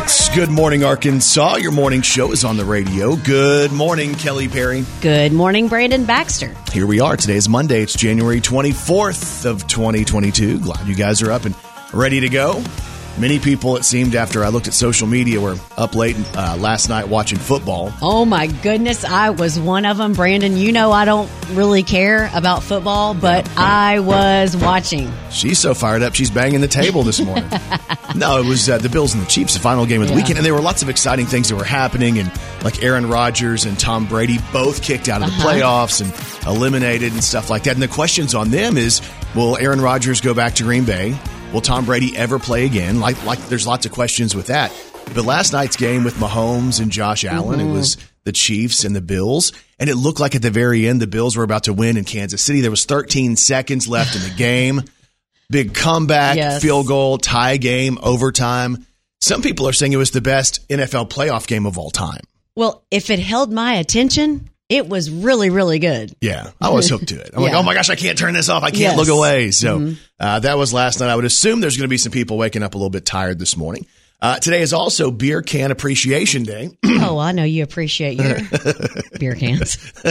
right. Good morning, Arkansas. Your morning show is on the radio. Good morning, Kelly Perry. Good morning, Brandon Baxter. Here we are. Today is Monday. It's January 24th of 2022. Glad you guys are up and ready to go. Many people, it seemed, after I looked at social media, were up late uh, last night watching football. Oh my goodness, I was one of them. Brandon, you know I don't really care about football, but I was watching. She's so fired up, she's banging the table this morning. no, it was uh, the Bills and the Chiefs, the final game of the Yeah. weekend, and there were lots of exciting things that were happening, and like Aaron Rodgers and Tom Brady both kicked out of the playoffs and eliminated and stuff like that. And the questions on them is, will Aaron Rodgers go back to Green Bay? Will Tom Brady ever play again? Like, like there's lots of questions with that. But last night's game with Mahomes and Josh Allen, it mm-hmm. was the Chiefs and the Bills, and it looked like at the very end the Bills were about to win in Kansas City. There was 13 seconds left in the game. Big comeback, Yes. field goal, tie game, overtime. Some people are saying it was the best NFL playoff game of all time. Well, if it held my attention, it was really, really good. Yeah, I was hooked to it. I'm like, oh my gosh, I can't turn this off. I can't Yes. look away. So uh, that was last night. I would assume there's going to be some people waking up a little bit tired this morning. Uh, today is also Beer Can Appreciation Day. oh, I know you appreciate your beer cans.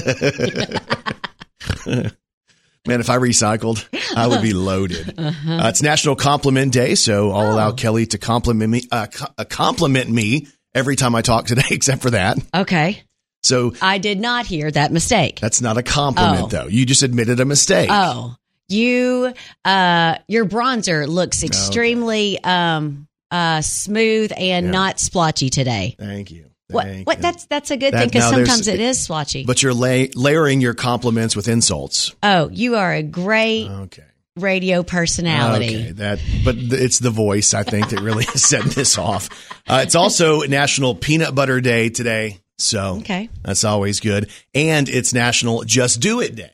Man, if I recycled, I would be loaded. Uh, it's National Compliment Day, so I'll allow Kelly to compliment me, uh, uh, compliment me every time I talk today, except for that. Okay. So I did not hear that mistake. that's not a compliment, Oh. though. You just admitted a mistake. Oh, you, uh, your bronzer looks extremely, um, uh, smooth and Yeah. not splotchy today. Thank you. What? What? That's that's a good That- thing because sometimes it is splotchy. But you're lay- layering your compliments with insults. oh, you are a great Okay. radio personality. Okay, that, but it's the voice I think that really set this off. Uh, it's also National Peanut Butter Day today, so Okay. that's always good, and it's National Just Do It Day.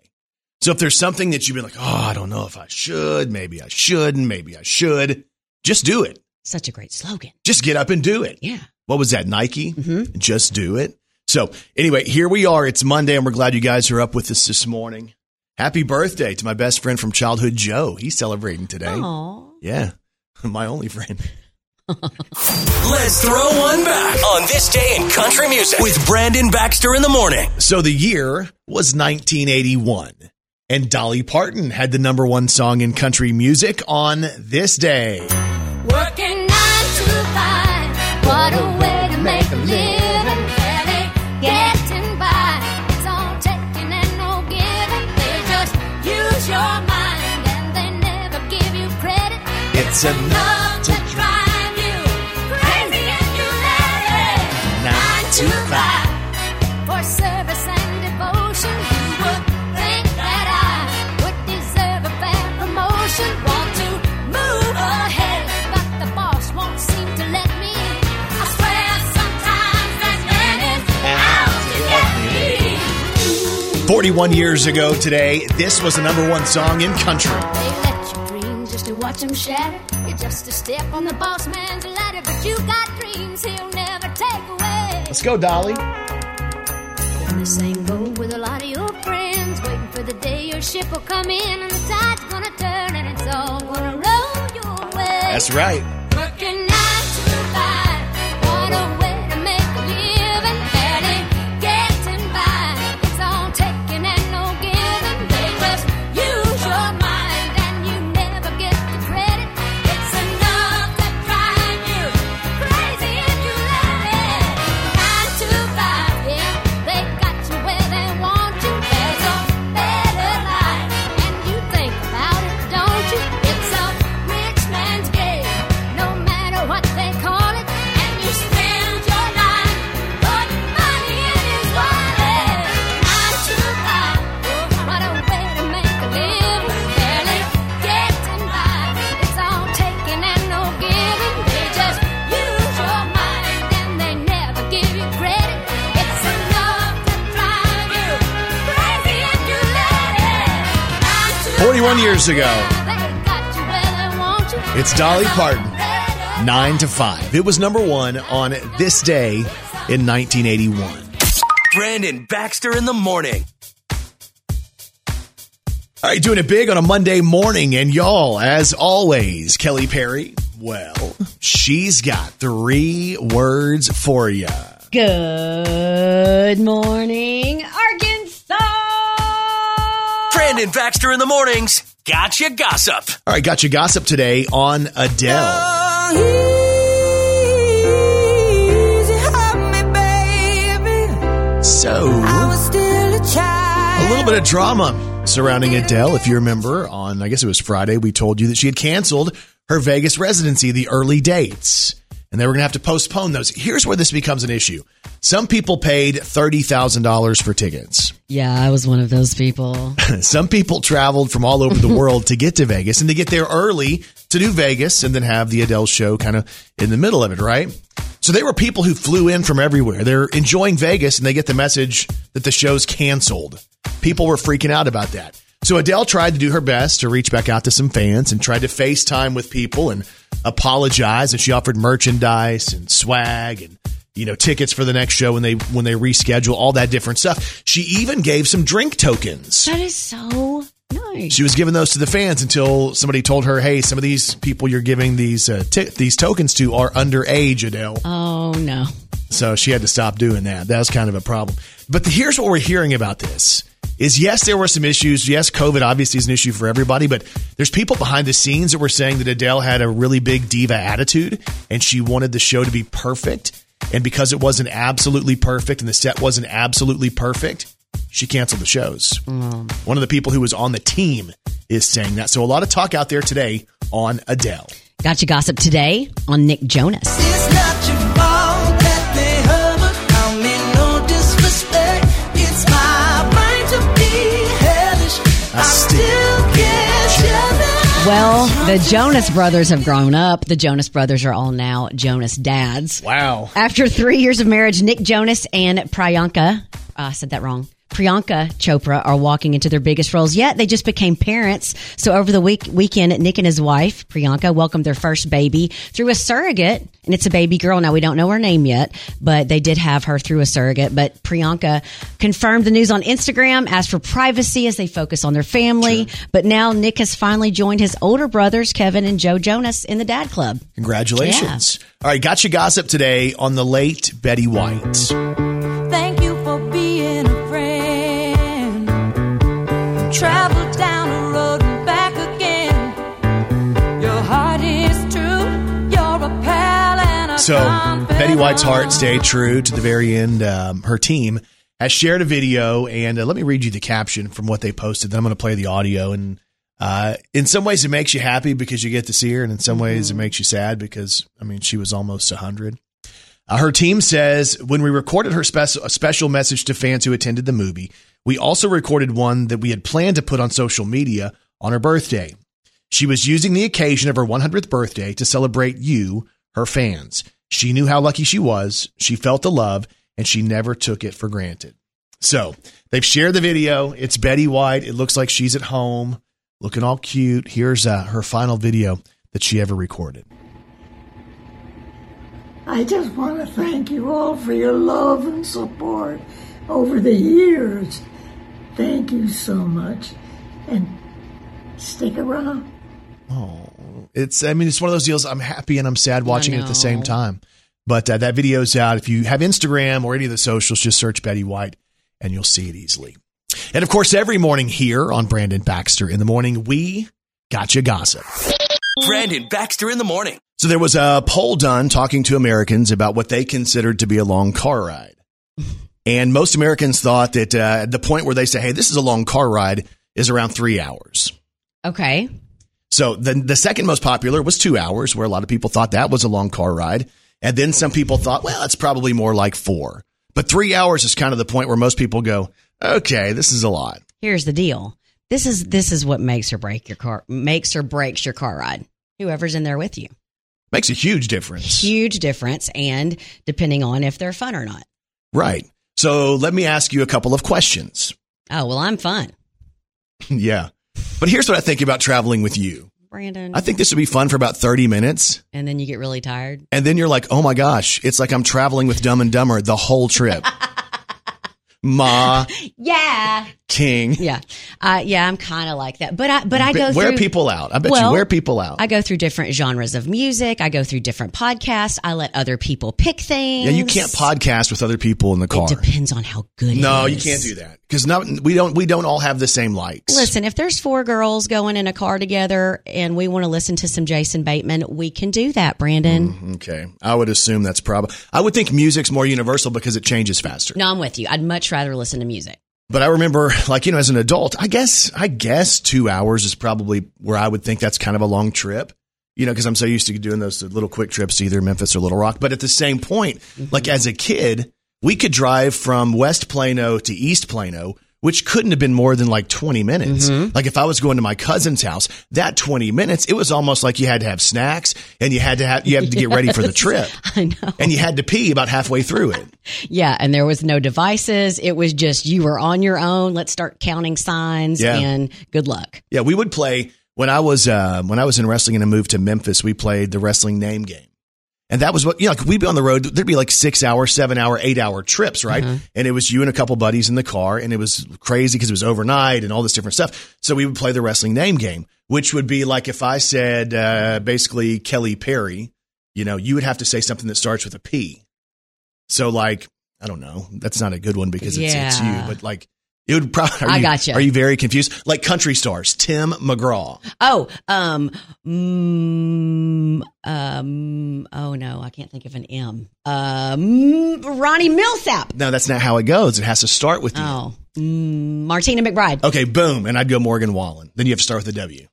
So if there's something that you've been like, oh, I don't know if I should, maybe I shouldn't, maybe I should, just do it. Such a great slogan. Just get up and do it. Yeah. What was that, Nike? Mhm. Just do it. So anyway, here we are. It's Monday, and we're glad you guys are up with us this morning. Happy birthday to my best friend from childhood, Joe. He's celebrating today. Aw. Yeah, my only friend. Let's throw one back on this day in country music with Brandon Baxter in the morning. So the year was 1981, and Dolly Parton had the number one song in country music on this day. Working nine to five, what a way to make a living. Barely getting by, it's all taking and no giving. They just use your mind and they never give you credit. It's Love to to five for service and devotion. You would think that I would deserve a fair promotion. Want to move ahead, but the boss won't seem to let me. I swear sometimes that man is out to get me. 41 years ago today, this was the number one song in country. They let you dream just to watch them shatter. You're just a step on the boss man's ladder, but you got dreams he'll never take away. Let's go, Dolly. In the same boat with a lot of your friends, waiting for the day your ship will come in and the tide's gonna turn and it's all gonna roll your way. That's right. 21 years ago. It's Dolly Parton, 9 to 5. It was number one on this day in 1981. Brandon Baxter in the morning. All right, doing it big on a Monday morning. And y'all, as always, Kelly Perry, well, she's got three words for you. Good morning, argument. Brandon Baxter in the mornings. Gotcha gossip. All right, gotcha gossip today on Adele. So, a little bit of drama surrounding Adele. If you remember, on I guess it was Friday, we told you that she had canceled her Vegas residency, the early dates, and they were going to have to postpone those. Here's where this becomes an issue. Some people paid thirty thousand dollars for tickets. Yeah, I was one of those people. Some people traveled from all over the world to get to Vegas and to get there early to do Vegas and then have the Adele show kind of in the middle of it, right? So they were people who flew in from everywhere. They're enjoying Vegas and they get the message that the show's canceled. People were freaking out about that. So Adele tried to do her best to reach back out to some fans and tried to FaceTime with people and apologize. And she offered merchandise and swag and you know tickets for the next show when they when they reschedule all that different stuff. She even gave some drink tokens. That is so nice. She was giving those to the fans until somebody told her, "Hey, some of these people you're giving these uh, t- these tokens to are underage, Adele." Oh no. So she had to stop doing that. That was kind of a problem. But here's what we're hearing about this is yes, there were some issues. Yes, COVID obviously is an issue for everybody, but there's people behind the scenes that were saying that Adele had a really big diva attitude and she wanted the show to be perfect. And because it wasn't absolutely perfect and the set wasn't absolutely perfect, she canceled the shows. Mm. One of the people who was on the team is saying that. So a lot of talk out there today on Adele. Gotcha gossip today on Nick Jonas. Well, the Jonas brothers have grown up. The Jonas brothers are all now Jonas dads. Wow. After three years of marriage, Nick Jonas and Priyanka, uh, I said that wrong. Priyanka Chopra are walking into their biggest roles yet. They just became parents. So over the week weekend, Nick and his wife, Priyanka, welcomed their first baby through a surrogate. And it's a baby girl. Now we don't know her name yet, but they did have her through a surrogate. But Priyanka confirmed the news on Instagram, asked for privacy as they focus on their family. But now Nick has finally joined his older brothers, Kevin and Joe Jonas, in the dad club. Congratulations. All right, got you gossip today on the late Betty White. So Betty White's heart stayed true to the very end. Um, her team has shared a video, and uh, let me read you the caption from what they posted. Then I'm going to play the audio. And uh, in some ways, it makes you happy because you get to see her, and in some ways, it makes you sad because I mean, she was almost 100. Uh, her team says when we recorded her special special message to fans who attended the movie, we also recorded one that we had planned to put on social media on her birthday. She was using the occasion of her 100th birthday to celebrate you, her fans. She knew how lucky she was. She felt the love and she never took it for granted. So they've shared the video. It's Betty White. It looks like she's at home looking all cute. Here's uh, her final video that she ever recorded. I just want to thank you all for your love and support over the years. Thank you so much. And stick around. It's, I mean, it's one of those deals. I'm happy and I'm sad watching it at the same time. But uh, that video's out. If you have Instagram or any of the socials, just search Betty White and you'll see it easily. And of course, every morning here on Brandon Baxter in the morning, we got you gossip. Brandon Baxter in the morning. So there was a poll done talking to Americans about what they considered to be a long car ride. And most Americans thought that uh, the point where they say, hey, this is a long car ride is around three hours. Okay. So the, the second most popular was two hours, where a lot of people thought that was a long car ride. And then some people thought, well, it's probably more like four. But three hours is kind of the point where most people go, okay, this is a lot. Here's the deal. This is this is what makes or break your car makes or breaks your car ride. Whoever's in there with you. Makes a huge difference. Huge difference and depending on if they're fun or not. Right. So let me ask you a couple of questions. Oh, well, I'm fun. yeah. But here's what I think about traveling with you. Brandon. I think this would be fun for about 30 minutes. and then you get really tired. And then you're like, oh my gosh, it's like I'm traveling with Dumb and Dumber the whole trip. Ma, Yeah. King. Yeah, uh, yeah, I'm kind of like that. But I, but I go wear through people out. I bet you wear people out. I go through different genres of music. I go through different podcasts. I let other people pick things. yeah, you can't podcast with other people in the car. It depends on how good. No, you can't do that because not we don't we don't all have the same likes. Listen, if there's four girls going in a car together and we want to listen to some Jason Bateman, we can do that, Brandon. Okay, I would assume that's probably. I would think music's more universal because it changes faster. No, I'm with you. I'd much rather listen to music. But I remember, like you know, as an adult, I guess I guess two hours is probably where I would think that's kind of a long trip. You know, because I'm so used to doing those little quick trips to either Memphis or Little Rock. But at the same point, like mm-hmm. as a kid, we could drive from West Plano to East Plano, which couldn't have been more than like 20 minutes. Like if I was going to my cousin's house, that 20 minutes, it was almost like you had to have snacks and you had to have you had to get ready for the trip. I know. And you had to pee about halfway through it. Yeah, and there was no devices. It was just you were on your own. Let's start counting signs Yeah. and good luck. Yeah, we would play when I was uh, when I was in wrestling and I moved to Memphis. We played the wrestling name game, and that was what you know. Like we'd be on the road. There'd be like six hour, seven hour, eight hour trips, right? And it was you and a couple buddies in the car, and it was crazy because it was overnight and all this different stuff. So we would play the wrestling name game, which would be like if I said uh, basically Kelly Perry, you know, you would have to say something that starts with a P. So like I don't know, that's not a good one because it's, it's you, but like. It would probably. Are I you, gotcha. Are you very confused? Like country stars, Tim McGraw. Oh, um, mm, um, oh no, I can't think of an M. Um, Ronnie Milsap. No, that's not how it goes. It has to start with the. Oh, mm, Martina McBride. Okay, boom, and I'd go Morgan Wallen. Then you have to start with a W.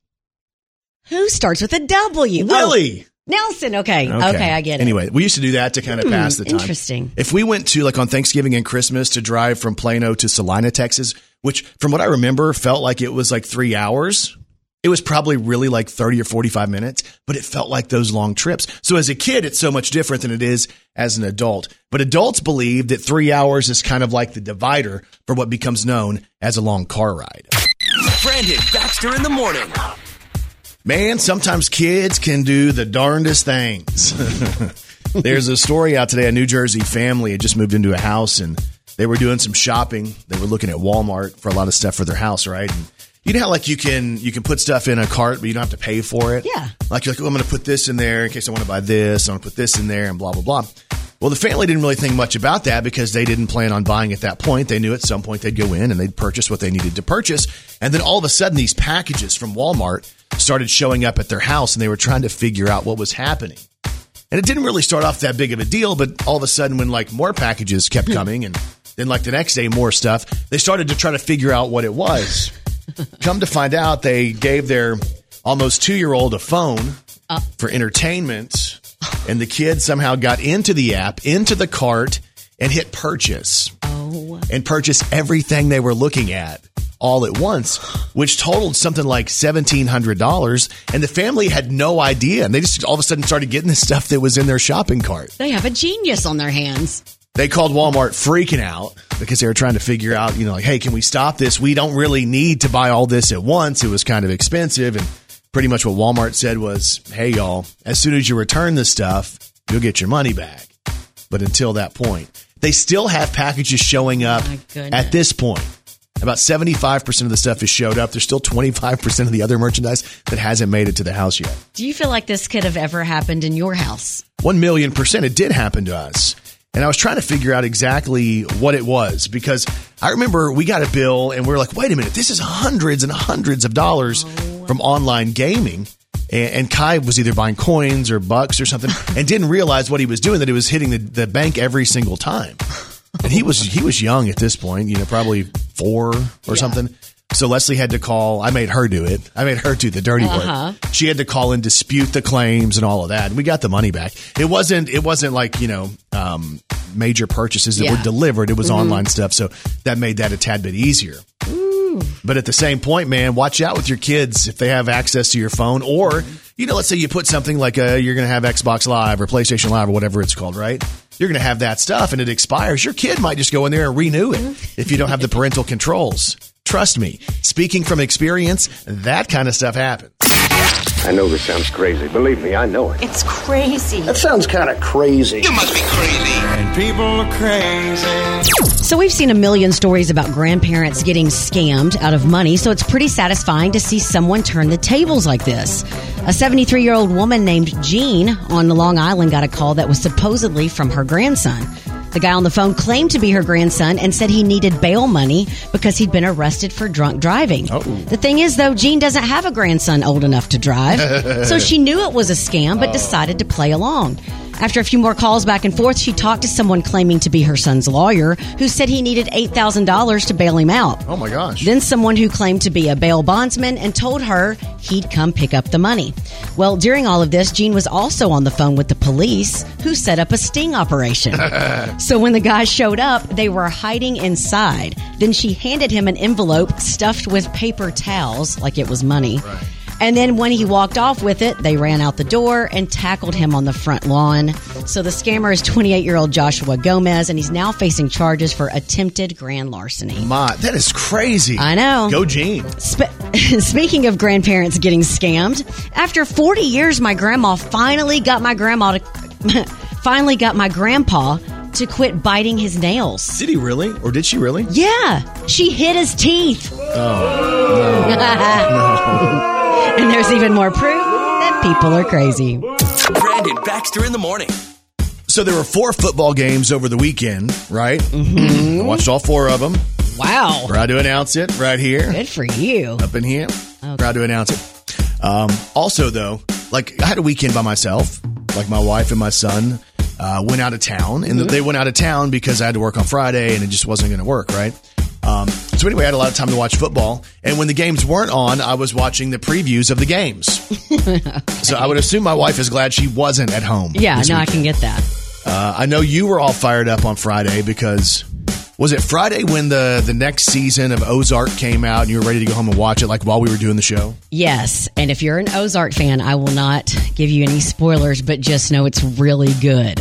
Who starts with a W? Oh, Willie. Nelson. Okay. okay. I get it. Anyway, we used to do that to kind of pass the time. interesting. If we went to like on Thanksgiving and Christmas to drive from Plano to Salina, Texas, which from what I remember felt like it was like three hours. It was probably really like 30 or 45 minutes, but it felt like those long trips. So as a kid, it's so much different than it is as an adult. But adults believe that three hours is kind of like the divider for what becomes known as a long car ride. Brandon Baxter in the morning. Man, sometimes kids can do the darndest things. There's a story out today. A New Jersey family had just moved into a house and they were doing some shopping. They were looking at Walmart for a lot of stuff for their house, right? And you know how like you can you can put stuff in a cart, but you don't have to pay for it. Yeah. Like you're like, oh, I'm going to put this in there in case I want to buy this. I'm going to put this in there, and blah blah blah. Well, the family didn't really think much about that because they didn't plan on buying at that point. They knew at some point they'd go in and they'd purchase what they needed to purchase. And then all of a sudden, these packages from Walmart started showing up at their house and they were trying to figure out what was happening. And it didn't really start off that big of a deal, but all of a sudden, when like more packages kept coming and then like the next day, more stuff, they started to try to figure out what it was. Come to find out, they gave their almost two year old a phone for entertainment, and the kid somehow got into the app, into the cart, and hit purchase Oh, and purchase everything they were looking at all at once, which totaled something like $1,700. And the family had no idea. And they just all of a sudden started getting the stuff that was in their shopping cart. they have a genius on their hands. They called Walmart freaking out because they were trying to figure out, you know, like, hey, can we stop this? We don't really need to buy all this at once. It was kind of expensive. And pretty much what Walmart said was, hey, y'all, as soon as you return this stuff, you'll get your money back. But until that point, they still have packages showing up at this point. About 75% of the stuff has showed up. There's still 25% of the other merchandise that hasn't made it to the house yet. Do you feel like this could have ever happened in your house? 1 million percent. It did happen to us. And I was trying to figure out exactly what it was because I remember we got a bill and we are like, wait a minute, this is hundreds and hundreds of dollars oh. from online gaming. And, and Kai was either buying coins or bucks or something and didn't realize what he was doing, that it was hitting the, the bank every single time. And he was he was young at this point, you know, probably four or something. So Leslie had to call. I made her do it. I made her do the dirty work. She had to call and dispute the claims and all of that. And we got the money back. It wasn't. It wasn't like you know um, major purchases that Yeah. were delivered. It was online stuff, so that made that a tad bit easier. But at the same point, man, watch out with your kids if they have access to your phone, or you know, let's say you put something like uh you're going to have Xbox Live or PlayStation Live or whatever it's called, right? You're going to have that stuff, and it expires. Your kid might just go in there and renew it if you don't have the parental controls. Trust me, speaking from experience, that kind of stuff happens. I know this sounds crazy. Believe me, I know it. It's crazy. That sounds kind of crazy. You must be crazy. And people are crazy. So we've seen a million stories about grandparents getting scammed out of money, so it's pretty satisfying to see someone turn the tables like this. A 73 year old woman named Jean on Long Island got a call that was supposedly from her grandson. The guy on the phone claimed to be her grandson and said he needed bail money because he'd been arrested for drunk driving. Oh. The thing is, though, Jean doesn't have a grandson old enough to drive, so she knew it was a scam but oh. decided to play along. After a few more calls back and forth, she talked to someone claiming to be her son's lawyer who said he needed $8,000 to bail him out. Oh my gosh. Then someone who claimed to be a bail bondsman and told her he'd come pick up the money. Well, during all of this, Jean was also on the phone with the police who set up a sting operation. so when the guys showed up, they were hiding inside. Then she handed him an envelope stuffed with paper towels like it was money. And then when he walked off with it, they ran out the door and tackled him on the front lawn. So the scammer is 28 year old Joshua Gomez, and he's now facing charges for attempted grand larceny. My, that is crazy. I know. Go Gene. Spe- Speaking of grandparents getting scammed, after 40 years, my grandma finally got my grandma to finally got my grandpa to quit biting his nails. Did he really? Or did she really? Yeah, she hit his teeth. Oh. and there's even more proof that people are crazy. Brandon Baxter in the morning. So there were four football games over the weekend, right? Mm-hmm. I watched all four of them. Wow. Proud to announce it right here. Good for you. Up in here. Proud to announce it. Um, also, though, like I had a weekend by myself. Like my wife and my son uh, went out of town, and they went out of town because I had to work on Friday, and it just wasn't going to work, right? Um, so anyway, I had a lot of time to watch football, and when the games weren't on, I was watching the previews of the games. So I would assume my wife is glad she wasn't at home. Yeah, no, I can get that. Uh, I know you were all fired up on Friday because was it Friday when the the next season of Ozark came out and you were ready to go home and watch it like while we were doing the show? Yes, and if you're an Ozark fan, I will not give you any spoilers, but just know it's really good.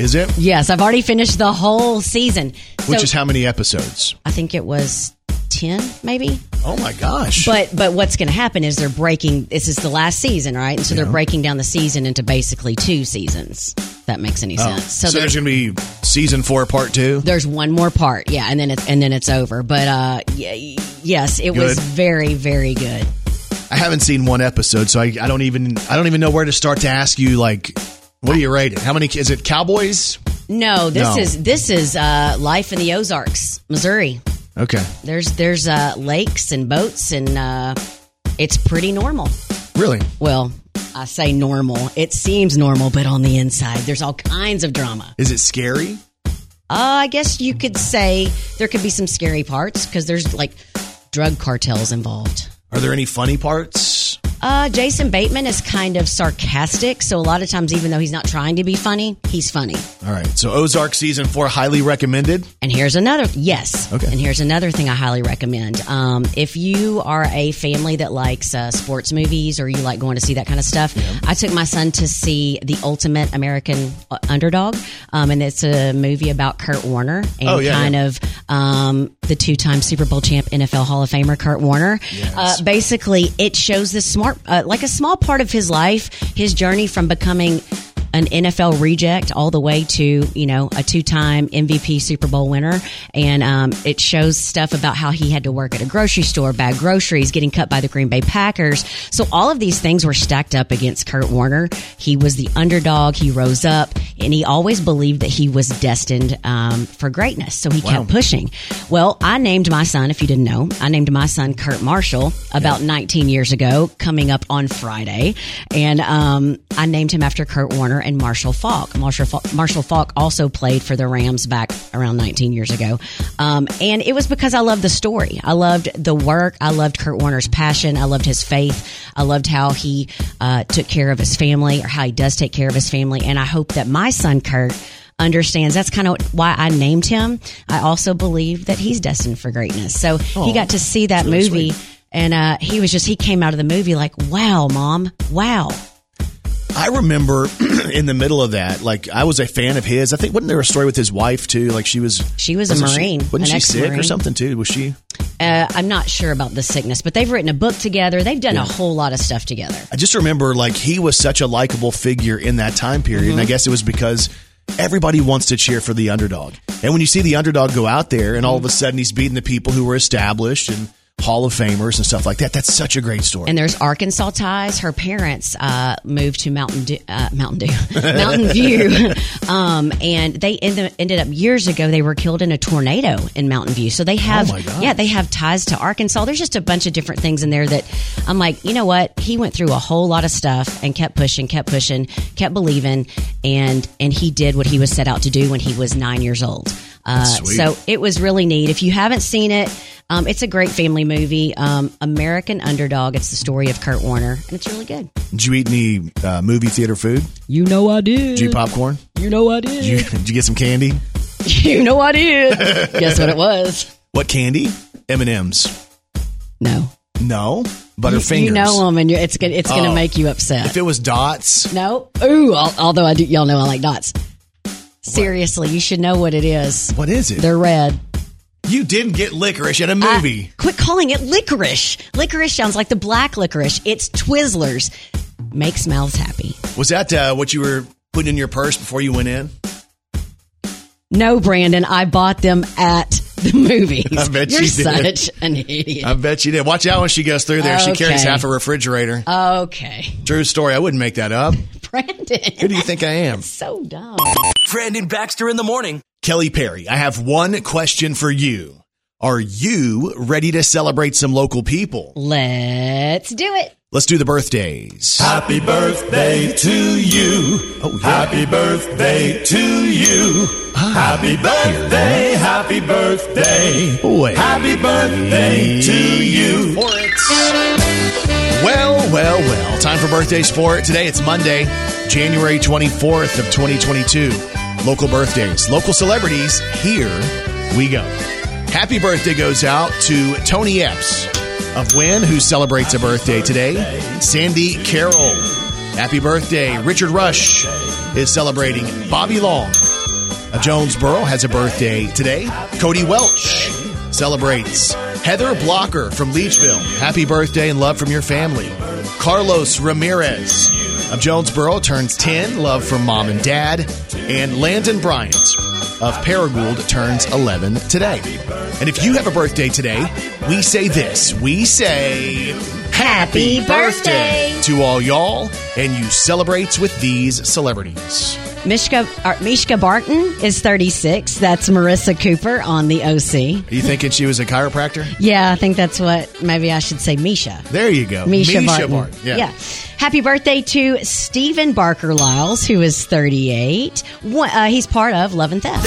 Is it? Yes, I've already finished the whole season. Which So, is how many episodes? I think it was 10 maybe. Oh my gosh. But but what's going to happen is they're breaking this is the last season, right? And so they're breaking down the season into basically two seasons. If that makes any Oh. sense. So, So, there's there's, going to be season 4 part 2. there's one more part. Yeah, and then it's and then it's over. But uh y- yes, it was very very good. I haven't seen one episode so I, I don't even I don't even know where to start to ask you like what do you rate it? How many is it Cowboys? No, this No. is this is uh life in the Ozarks, Missouri. Okay. There's there's uh lakes and boats and uh it's pretty normal. Really? Well, I say normal. It seems normal, but on the inside, there's all kinds of drama. Is it scary? Uh, I guess you could say there could be some scary parts because there's like drug cartels involved. Are there any funny parts? Uh, Jason Bateman is kind of sarcastic, so a lot of times, even though he's not trying to be funny, he's funny. All right. So Ozark season 4 highly recommended. And here's another, yes. Okay. And here's another thing I highly recommend. Um, if you are a family that likes uh, sports movies or you like going to see that kind of stuff, I took my son to see The Ultimate American uh, Underdog. Um, and it's a movie about Kurt Warner and Oh, yeah, kind yeah. of um, the two time Super Bowl champ, NFL Hall of Famer Kurt Warner. Uh, basically, it shows this smart, uh, like a small part of his life, his journey from becoming an NFL reject all the way to you know a two-time MVP Super Bowl winner, and um, it shows stuff about how he had to work at a grocery store, bag groceries, getting cut by the Green Bay Packers. So all of these things were stacked up against Kurt Warner. He was the underdog. He rose up, and he always believed that he was destined um, for greatness. So he kept pushing. Well, I named my son. If you didn't know, I named my son Kurt Marshall about 19 years ago, coming up on Friday, and um, I named him after Kurt Warner and Marshall Faulk. Marshall Faulk, Marshall Faulk also played for the Rams back around 19 years ago, um, and it was because I loved the story. I loved the work. I loved Kurt Warner's passion. I loved his faith. I loved how he uh, took care of his family, or how he does take care of his family. And I hope that my son Kurt understands that's kind of why I named him. I also believe that he's destined for greatness. So he got to see that really movie. sweet. And uh, he was just, he came out of the movie like, wow, mom, wow. I remember in the middle of that, like I was a fan of his. I think wasn't there a story with his wife too? Like she was She was a wasn't she- Marine, wasn't she sick or something too? Was she? Uh, I'm not sure about the sickness, but they've written a book together. They've done a whole lot of stuff together. I just remember like he was such a likable figure in that time period, Mm-hmm. and I guess it was because everybody wants to cheer for the underdog. And when you see the underdog go out there, and all of a sudden he's beating the people who were established and Hall of Famers and stuff like that, that's such a great story. And there's Arkansas ties. Her parents uh, moved to Mountain Dew, uh, Mountain Dew, Mountain View, um, and they ended, ended up years ago. They were killed in a tornado in Mountain View. So they have, Oh yeah, they have ties to Arkansas. There's just a bunch of different things in there that I'm like, you know what? He went through a whole lot of stuff and kept pushing, kept pushing, kept believing, and and he did what he was set out to do when he was nine years old. Uh, so it was really neat. If you haven't seen it, um, it's a great family movie. Um, American Underdog. It's the story of Kurt Warner, and it's really good. Did you eat any uh, movie theater food? You know I did. Did you eat popcorn? You know I Did you, did you get some candy? You know I did. Guess what it was? What candy? M and M's. No. No, Butterfingers. You know them, and you're, it's gonna it's gonna Oh. make you upset. If it was dots, no. Ooh. Although I do, y'all know I like dots. Seriously, you should know what it is. what is it? They're red. you didn't get licorice in a movie. I- quit calling it licorice. Licorice sounds like the black licorice. It's Twizzlers. Makes mouths happy. was that uh, what you were putting in your purse before you went in? No, Brandon, I bought them at the movies. I bet You're you did. such an idiot. I bet you did. Watch out when she goes through there. She carries half a refrigerator. okay. True story. I wouldn't make that up. Brandon. Who do you think I am? so dumb. Brandon Baxter in the morning. Kelly Perry, I have one question for you. Are you ready to celebrate some local people? Let's do it. Let's do the birthdays. Happy birthday to you. Oh, yeah. Happy birthday to you. Ah, happy birthday, happy birthday. Boy. Happy birthday to you. For it. Well, well, well. Time for birthdays for it. Today it's Monday, January 24th of 2022. Local birthdays, local celebrities. Here we go. Happy birthday goes out to Tony Epps of Wynne, who celebrates a birthday today. Sandy Carroll. Happy birthday. Richard Rush is celebrating. Bobby Long of Jonesboro has a birthday today. Cody Welch celebrates. Heather Blocker from Leachville. Happy birthday and love from your family. Carlos Ramirez of Jonesboro turns 10. Love from mom and dad. And Landon Bryant of Paragould turns 11 today. And if you have a birthday today, we say this. We say Happy birthday. to all y'all, and you celebrates with these celebrities. Mishka, uh, Mishka Barton is 36. That's Marissa Cooper on the OC. Are you thinking she was a chiropractor? Yeah, I think that's what maybe I should say Misha. There you go. Misha, Barton. Barton. Yeah. Happy birthday to Stephen Barker Liles, who is 38. One, uh, he's part of Love and Theft.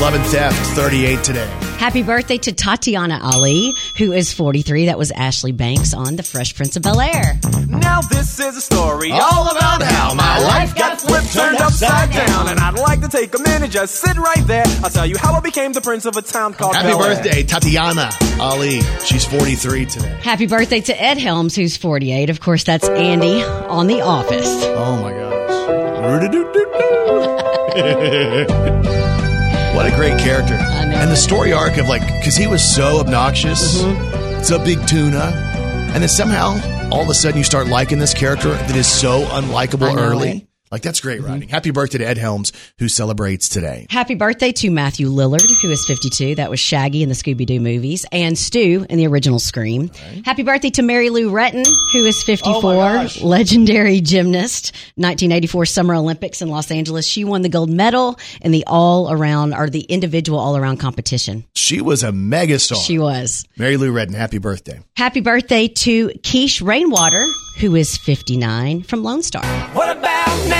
Love and Theft, 38 today. Happy birthday to Tatiana Ali, who is 43. That was Ashley Banks on The Fresh Prince of Bel Air. Now this is a story All about how my life got flipped, turned upside down, and I'd like to take a minute, just sit right there. I'll tell you how I became the prince of a town called Happy Bel Air. birthday, Tatiana Ali. She's 43 today. Happy birthday to Ed Helms, who's 48. Of course, that's Andy on The Office. Oh my gosh. what a great character. I know. And the story arc of like, because he was so obnoxious, mm-hmm. it's a big tuna. And then somehow, all of a sudden, you start liking this character that is so unlikable early. it. Like, that's great mm-hmm. writing. Happy birthday to Ed Helms, who celebrates today. Happy birthday to Matthew Lillard, who is 52. That was Shaggy in the Scooby Doo movies, and Stu in the original Scream. Happy birthday to Mary Lou Retton, who is 54. gosh. Legendary gymnast, 1984 Summer Olympics in Los Angeles. She won the gold medal in the all around, or the individual all around competition. She was a megastar. She was. Mary Lou Retton, happy birthday. Happy birthday to Keech Rainwater, who is 59 from Lone Star. What about now?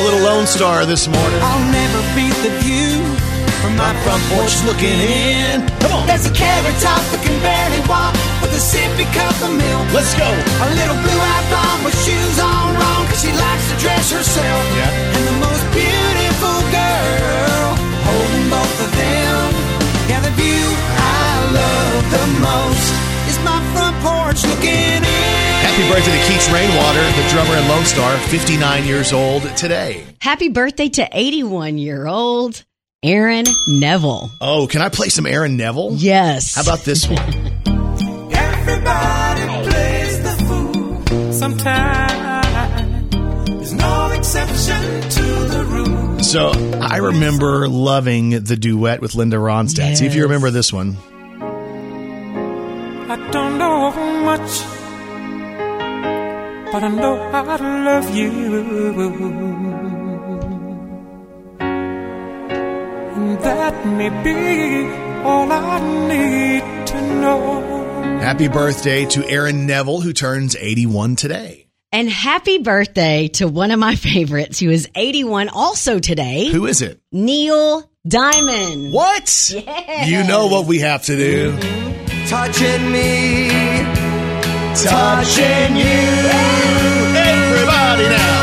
A little Lone Star this morning. I'll never beat the view from my front porch looking in. Come on. There's a carrot top that can barely walk with a sippy cup of milk. Let's go. A little blue-eyed blonde with shoes on wrong cause she likes to dress herself. Yeah. And the most beautiful girl holding both of them. Yeah, the view I love the most is my front porch looking in. Happy birthday to Keech Rainwater, the drummer in Lone Star, 59 years old today. Happy birthday to 81 year old Aaron Neville. Oh, can I play some Aaron Neville? Yes. How about this one? Everybody plays the fool sometimes. There's no exception to the rule. So I remember loving the duet with Linda Ronstadt. See if you remember this one. I don't know much, but I know how to love you. And that may be all I need to know. Happy birthday to Aaron Neville, who turns 81 today. And happy birthday to one of my favorites who is 81 also today, Who is it? Neil Diamond. What? You know what we have to do. Touching me, Touching you. Everybody now.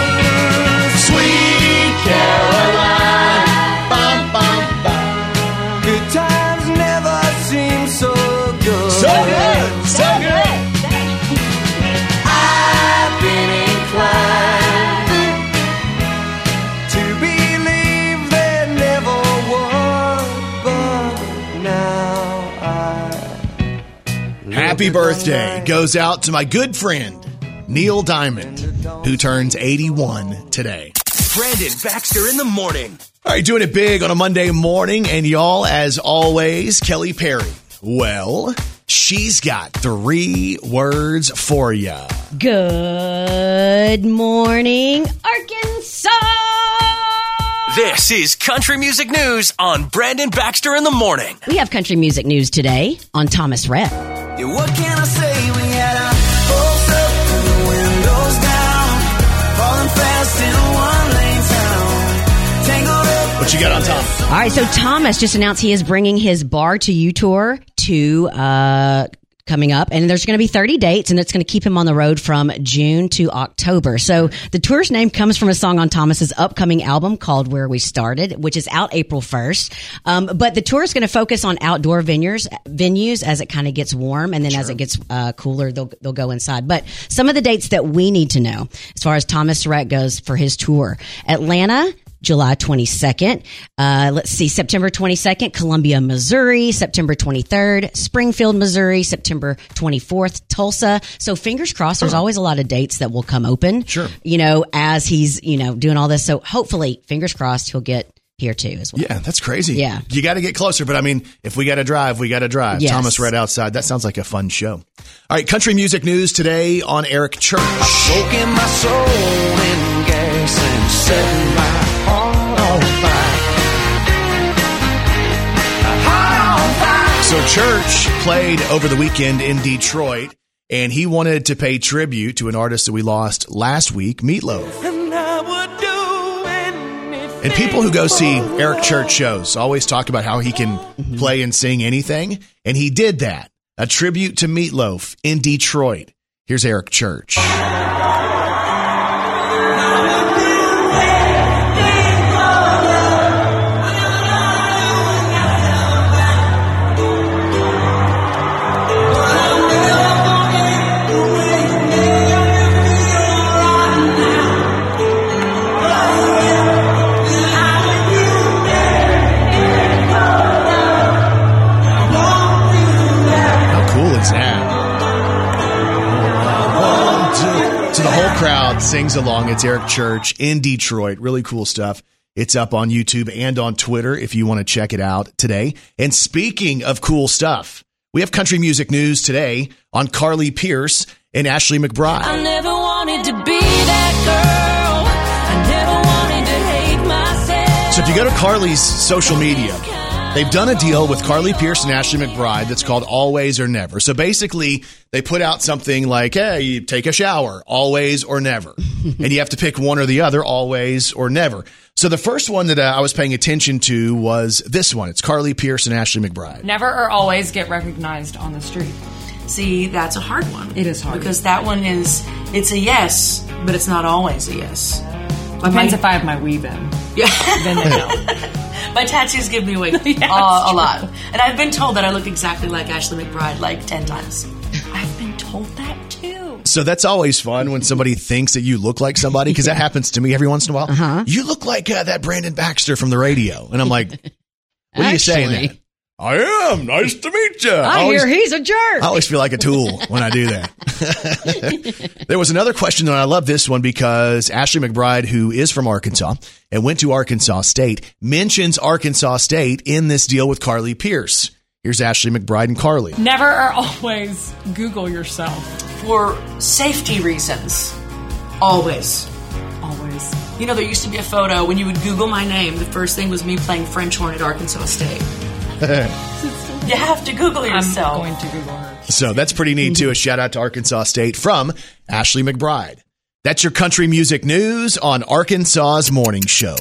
Happy birthday goes out to my good friend, Neil Diamond, who turns 81 today. Brandon Baxter in the morning. All right, doing it big on a Monday morning. And y'all, as always, Kelly Perry. Well, she's got three words for you. Good morning, Arkansas. This is Country Music News on Brandon Baxter in the morning. We have country music news today on Thomas Rhett. Yeah, what can I say? We had our hopes up and the windows down, falling fast in a one-lane town, tangled up. What you got on top? All right, so Thomas just announced he is bringing his Bar to You tour to uh, coming up, and there's going to be 30 dates, and it's going to keep him on the road from June to October. So the tour's name comes from a song on Thomas's upcoming album called Where We Started, which is out April 1st. Um, but the tour is going to focus on outdoor venues, venues as it kind of gets warm, and then as it gets uh, cooler, they'll they'll go inside. But some of the dates that we need to know as far as Thomas Rhett goes for his tour: Atlanta. July 22nd. Uh, let's see, September 22nd, Columbia, Missouri. September 23rd, Springfield, Missouri. September 24th, Tulsa. So fingers crossed, there's always a lot of dates that will come open. Sure. You know, as he's, you know, doing all this. So hopefully, fingers crossed, he'll get here too as well. Yeah, that's crazy. Yeah. You got to get closer, but I mean, if we got to drive, we got to drive. Yes. Thomas Rhett outside. That sounds like a fun show. All right, country music news today on Eric Church. So Church played over the weekend in Detroit, and he wanted to pay tribute to an artist that we lost last week, Meatloaf. And I would do. And people who go see Eric Church shows always talk about how he can mm-hmm. play and sing anything, and he did that. A tribute to Meatloaf in Detroit. Here's Eric Church. Sings along. It's Eric Church in Detroit. Really cool stuff. It's up on YouTube and on Twitter if you want to check it out today. And speaking of cool stuff, we have country music news today on Carly Pearce and Ashley McBryde. I never wanted to be that girl. I never wanted to hate So if you go to Carly's social media, they've done a deal with Carly Pearce and Ashley McBryde that's called Always or Never. So basically, they put out something like, hey, you take a shower, always or never. and you have to pick one or the other, always or never. So the first one that uh, I was paying attention to was this one. It's Carly Pearce and Ashley McBryde. Never or always get recognized on the street. See, that's a hard one. It is hard. because that one is it's a yes, but it's not always a yes. Like Depends my, if I have my weave in. yeah. Then they know. my tattoos give me away Yeah, uh, a lot, and I've been told that I look exactly like Ashley McBride like ten times. I've been told that too. So that's always fun when somebody thinks that you look like somebody because that happens to me every once in a while. Uh-huh. You look like uh, that Brandon Baxter from the radio. And I'm like, what are you saying? That? I am. Nice to meet you. I always, hear he's a jerk. I always feel like a tool when I do that. there was another question, and I love this one because Ashley McBride, who is from Arkansas and went to Arkansas State, mentions Arkansas State in this deal with Carly Pierce. Here's Ashley McBride and Carly. Never or always Google yourself. For safety reasons, always. Always. You know, there used to be a photo when you would Google my name. The first thing was me playing French horn at Arkansas State. you have to Google I'm yourself. going to Google her. So that's pretty neat too. A mm-hmm. shout out to Arkansas State from Ashley McBride. That's your country music news on Arkansas's morning show.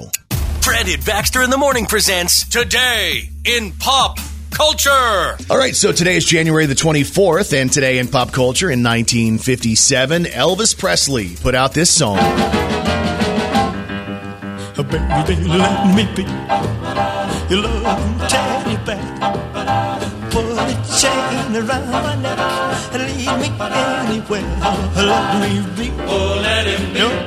Brandon Baxter in the morning presents Today in Pop Culture. All right, so today is January the 24th, and today in pop culture in 1957, Elvis Presley put out this song. Baby, let me be your love bear. Put a chain around my neck and lead me anywhere. Let me be. Oh, let him be.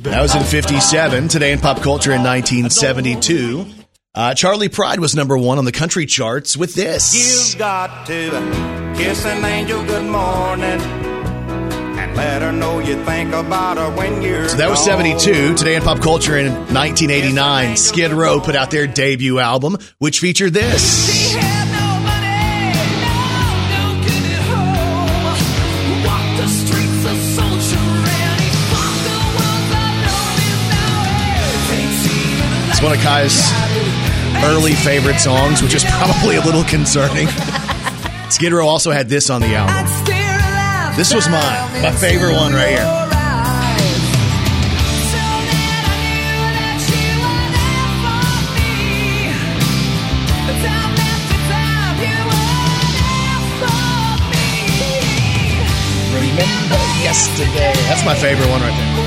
That was in 57. Today in pop culture in 1972, uh, Charlie Pride was number one on the country charts with this. You've got to kiss an angel good morning let her know you think about her when you're. So that was 72. Today in pop culture in 1989, Skid Row put out their debut album, which featured this. He had no money, no, no getting home. Walked the streets of Soldier and he fucked the ones I know him now. Ain't seen him It's one of Kai's early favorite songs, which is probably a little concerning. Skid Row also had this on the album. This was mine, my favorite one right here. Remember yesterday. That's my favorite one right there.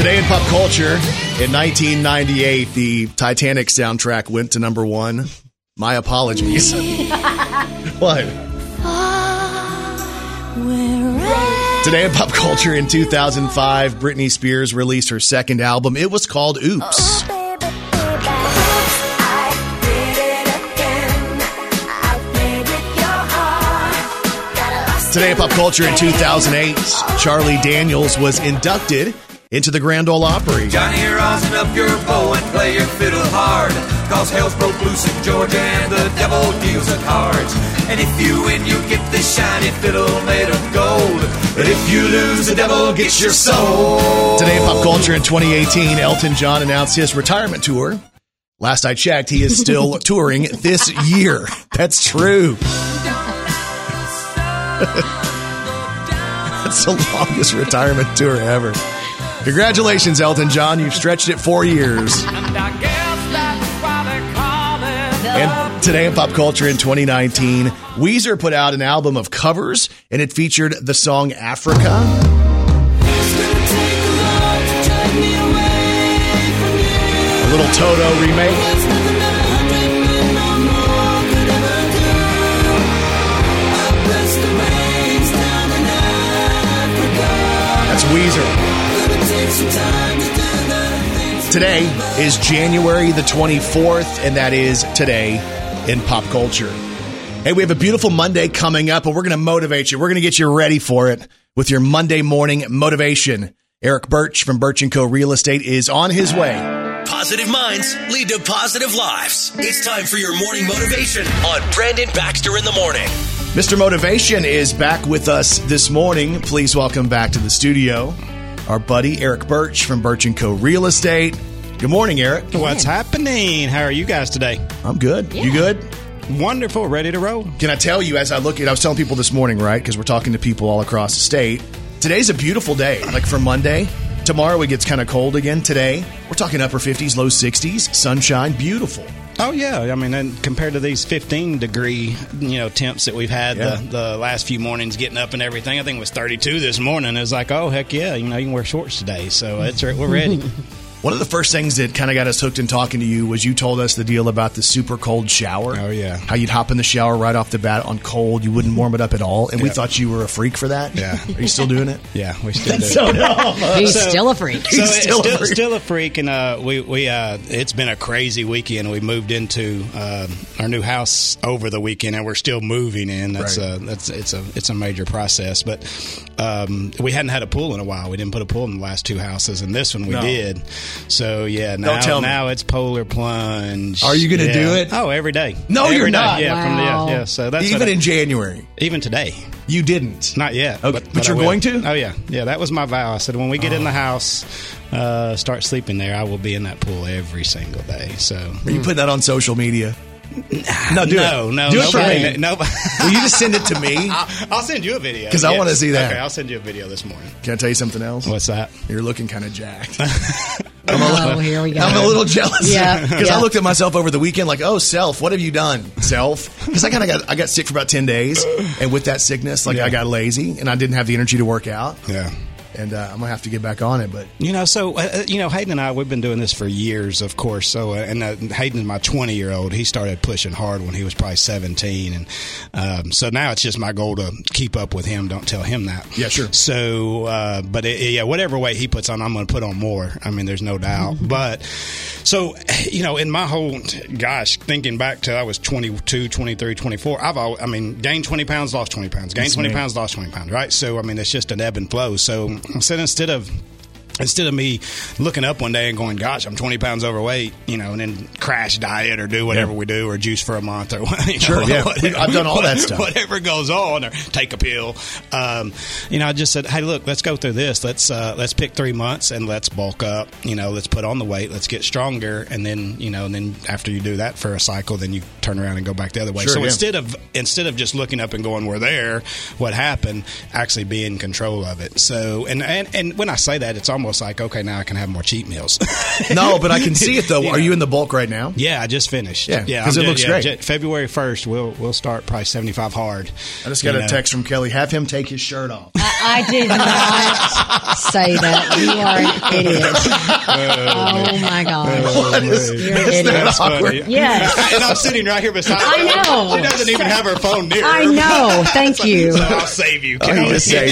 Today in pop culture, in 1998, the Titanic soundtrack went to number one. My apologies. what? Today in pop culture, in 2005, Britney Spears released her second album. It was called Oops. Today in pop culture, in 2008, Charlie Daniels was inducted into the Grand Ole Opry. Johnny, rosin up your bow and play your fiddle hard. Cause hell's broke loose in Georgia and the devil deals the cards. And if you win, you get this shiny fiddle made of gold. But if you lose, the devil gets your soul. Today in pop culture in 2018, Elton John announced his retirement tour. Last I checked, he is still touring this year. That's true. That's the longest retirement tour ever. Congratulations, Elton John. You've stretched it four years. And today in pop culture in 2019, Weezer put out an album of covers and it featured the song Africa. A little Toto remake. That's Weezer. Today is January the 24th, and that is today in pop culture. Hey, we have a beautiful Monday coming up, and we're going to motivate you. We're going to get you ready for it with your Monday morning motivation. Eric Birch from Birch & Co. Real Estate is on his way Positive minds lead to positive lives. It's time for your morning motivation on Brandon Baxter in the morning. Mr. Motivation is back with us this morning. Please welcome back to the studio our buddy Eric Birch from Birch & Co. Real Estate. Good morning, Eric. What's happening? How are you guys today? I'm good. You good? Wonderful. Ready to roll? Can I tell you, as I look at, I was telling people this morning, right? Because we're talking to people all across the state. Today's a beautiful day, like for Monday. Tomorrow it gets kind of cold again. Today, we're talking upper 50s, low 60s, sunshine, beautiful. Oh yeah, I mean, and compared to these 15 degree, you know, temps that we've had Yeah. the, the last few mornings, getting up and everything. I think it was 32 this morning. It's like, oh heck yeah, you know, you can wear shorts today, so it's we're ready. One of the first things that kind of got us hooked in talking to you was you told us the deal about the super cold shower. Oh, yeah. How you'd hop in the shower right off the bat on cold. You wouldn't warm it up at all. And we thought you were a freak for that. Yeah. Are you still doing it? yeah, we still do. so dumb. He's still a freak. So He's still still, a freak. still a freak, and uh, we we uh, it's been a crazy weekend. We moved into uh, our new house over the weekend, and we're still moving in. That's Right. uh, that's it's a it's a major process, but um, we hadn't had a pool in a while. We didn't put a pool in the last two houses, and this one we No. did. So yeah, now tell me. now it's polar plunge. Are you gonna Yeah. do it? Oh, every day. No, Every you're day. not. Yeah, from the, Wow. yeah, yeah. So that's Even I- in January. even today. You didn't. Not yet. Okay, but I you're will. going to? Oh yeah, yeah. That was my vow. I said when we get in the house, uh, start sleeping there, I will be in that pool every single day. So Are you putting that on social media? No, do no, it. no, do it for nobody- me. No, Will you just send it to me? I'll, I'll send you a video video 'Cause I wanna see that. Okay, I'll send you a video this morning. Can I tell you something else? What's that? You're looking kind of jacked. Oh, here we go. I'm a little jealous. Yeah, Because yeah. I looked at myself over the weekend like, oh, self, what have you done, self? Because I kind of got I got sick for about ten days, and with that sickness, like Yeah. I got lazy and I didn't have the energy to work out, Yeah. And uh, I'm gonna have to get back on it. But You know, so uh, uh, you know, Hayden and I we've been doing this for years, of course. So, uh, and uh, Hayden's my twenty year old. He started pushing hard when he was probably seventeen, and um, so now it's just my goal to keep up with him. Don't tell him that. Yeah, sure. So, uh, but it, yeah, whatever weight he puts on, I'm going to put on more. I mean, there's no doubt. But so, you know, in my whole gosh, thinking back to I was 22, 23, 24. I've al I mean, gained 20 pounds, lost 20 pounds, gained That's 20 me. pounds, lost 20 pounds. Right. So, I mean, it's just an ebb and flow. So, said instead of instead of me looking up one day and going, "Gosh, I'm 20 pounds overweight," you know, and then crash diet or do whatever Yeah. we do or juice for a month or you know, Sure, yeah. whatever- I've done all that stuff. Whatever goes on, or take a pill. Um, you know, I just said, "Hey, look, let's go through this. Let's uh, let's pick three months and let's bulk up. You know, let's put on the weight. Let's get stronger, and then you know, and then after you do that for a cycle, then you turn around and go back the other way. Sure, so yeah. instead of instead of just looking up and going, "We're there," what happened? Actually, be in control of it. So, and and and when I say that, it's almost like, okay, now I can have more cheat meals. no, but I can see it though. You Are know. you in the bulk right now? Yeah, I just finished. Yeah, yeah, 'cause I'm it ju- looks yeah, great. ju- February first, we'll we'll start probably seventy five hard. I just got You a know. text from Kelly. Have him take his shirt off. I, I did not say that. You are an idiot. Oh, oh my gosh. Oh, You're an Isn't that awkward? Yes. and I'm sitting right here beside. I her. know. She doesn't even have her phone near. her. I know. Thank you. So I'll save you. Oh, Kelly. you just say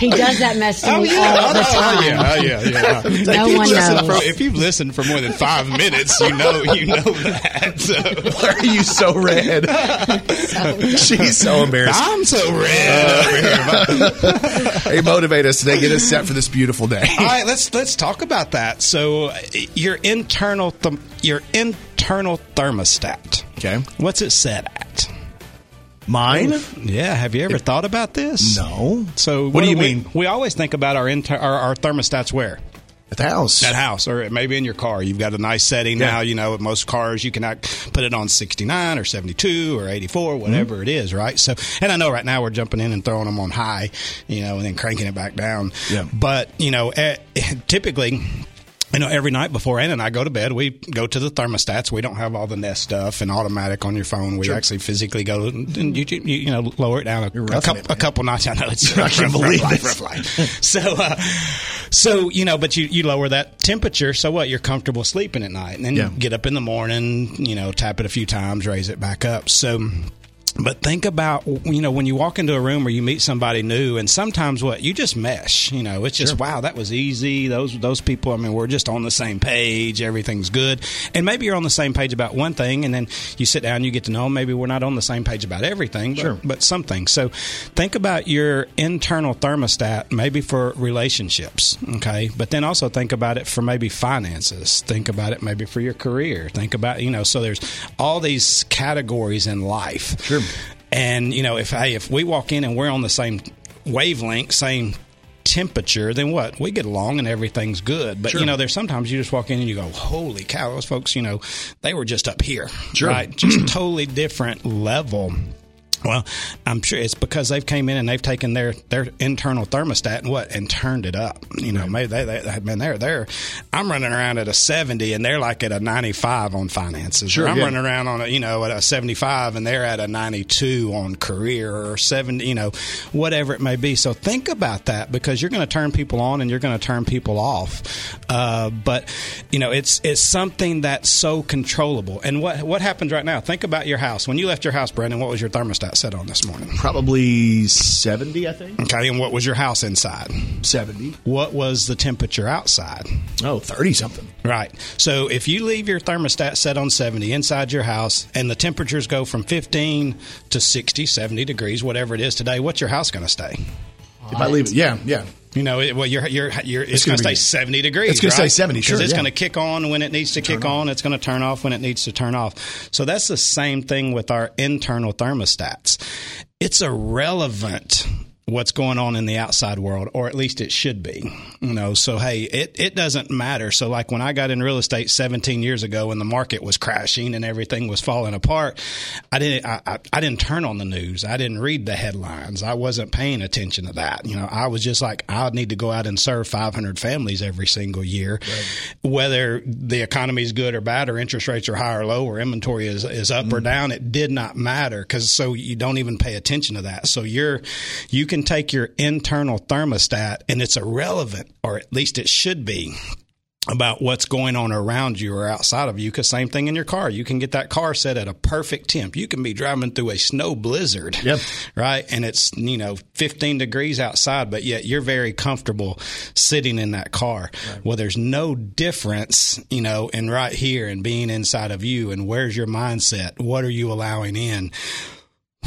He does that mess to Oh, me yeah. all the Oh, time. yeah, oh, yeah, yeah. No if you've one listened knows. For, if you've listened for more than five minutes, you know you know that. So. Why are you so red? She's so embarrassed. I'm so red over hey, motivate us today. Get us set for this beautiful day. All right, let's let's talk about that. So, uh, your internal th- your internal thermostat. Okay. What's it set at? Mine? Yeah, have you ever thought about this? No. So, What do you we- mean? We always think about our inter- our, our thermostats where At the house. at house or maybe in your car. You've got a nice setting Yeah. now. You know, with most cars, you can put it on 69 or 72 or 84, whatever Mm-hmm. it is, right? So, and I know right now we're jumping in and throwing them on high, you know, and then cranking it back down. Yeah. But, you know, eh, typically, you know, every night before Ann and I go to bed, we go to the thermostats. We don't have all the Nest stuff and automatic on your phone. We Sure. actually physically go and you, you, you know lower it down a, a, couple, it, a couple notches. I know it's I can't rough, believe rough life, this. rough life. So, uh, so you know, but you, you lower that temperature. So what? You're comfortable sleeping at night, and then Yeah. you get up in the morning. You know, tap it a few times, raise it back up. So. But think about you know when you walk into a room or you meet somebody new, and sometimes what you just mesh. You know, it's just wow, that was easy. Those those people. I mean, we're just on the same page. Everything's good, and maybe you're on the same page about one thing, and then you sit down, you get to know. Them. Maybe we're not on the same page about everything, but, Sure. but some things. So think about your internal thermostat, maybe for relationships, okay. But then also think about it for maybe finances. Think about it maybe for your career. Think about you know. So there's all these categories in life. Sure. And you know, if hey, if we walk in and we're on the same wavelength, same temperature, then what? We get along and everything's good. But Sure. you know, there's sometimes you just walk in and you go, "Holy cow, those folks!" You know, they were just up here, Sure. right? Just totally different level. Well, I'm sure it's because they've came in and they've taken their, their internal thermostat and what and turned it up. You know, maybe they they been there. They're I'm running around at a 70 and they're like at a 95 on finances. Sure, I'm yeah. running around on a you know at a 75 and they're at a 92 on career or 70. You know, whatever it may be. So think about that because you're going to turn people on and you're going to turn people off. Uh, but you know, it's it's something that's so controllable. And what what happens right now? Think about your house. When you left your house, Brandon, what was your thermostat set on this morning? Probably 70, I think. Okay, and what was your house inside? 70. What was the temperature outside? Oh, 30 something. Right. So if you leave your thermostat set on 70 inside your house and the temperatures go from 15 to 60, 70 degrees, whatever it is today, what's your house going to stay? If I leave it, yeah, yeah. You know, it, well, you're, you're, you're, it's, It's going to stay 70 degrees. it's gonna stay 70, sure, it's yeah. going to kick on when it needs to kick on. It's going to turn off when it needs to turn off. So that's the same thing with our internal thermostats. It's irrelevant what's going on in the outside world, or at least it should be. You know, so hey, it, it doesn't matter. So like when I got in real estate 17 years ago when the market was crashing and everything was falling apart, I didn't I, I, I didn't turn on the news. I didn't read the headlines. I wasn't paying attention to that. You know, I was just like, I need to go out and serve 500 families every single year, whether the economy is good or bad, or interest rates are high or low, or inventory is, is up or mm. down. It did not matter because so you don't even pay attention to that. So you're you can take your internal thermostat and it's irrelevant, or at least it should be about what's going on around you or outside of you. Because same thing in your car, you can get that car set at a perfect temp. You can be driving through a snow blizzard, Yep. right? And it's you know 15 degrees outside, but yet you're very comfortable sitting in that car. Well, there's no difference, you know, in right here and being inside of you. And where's your mindset? What are you allowing in?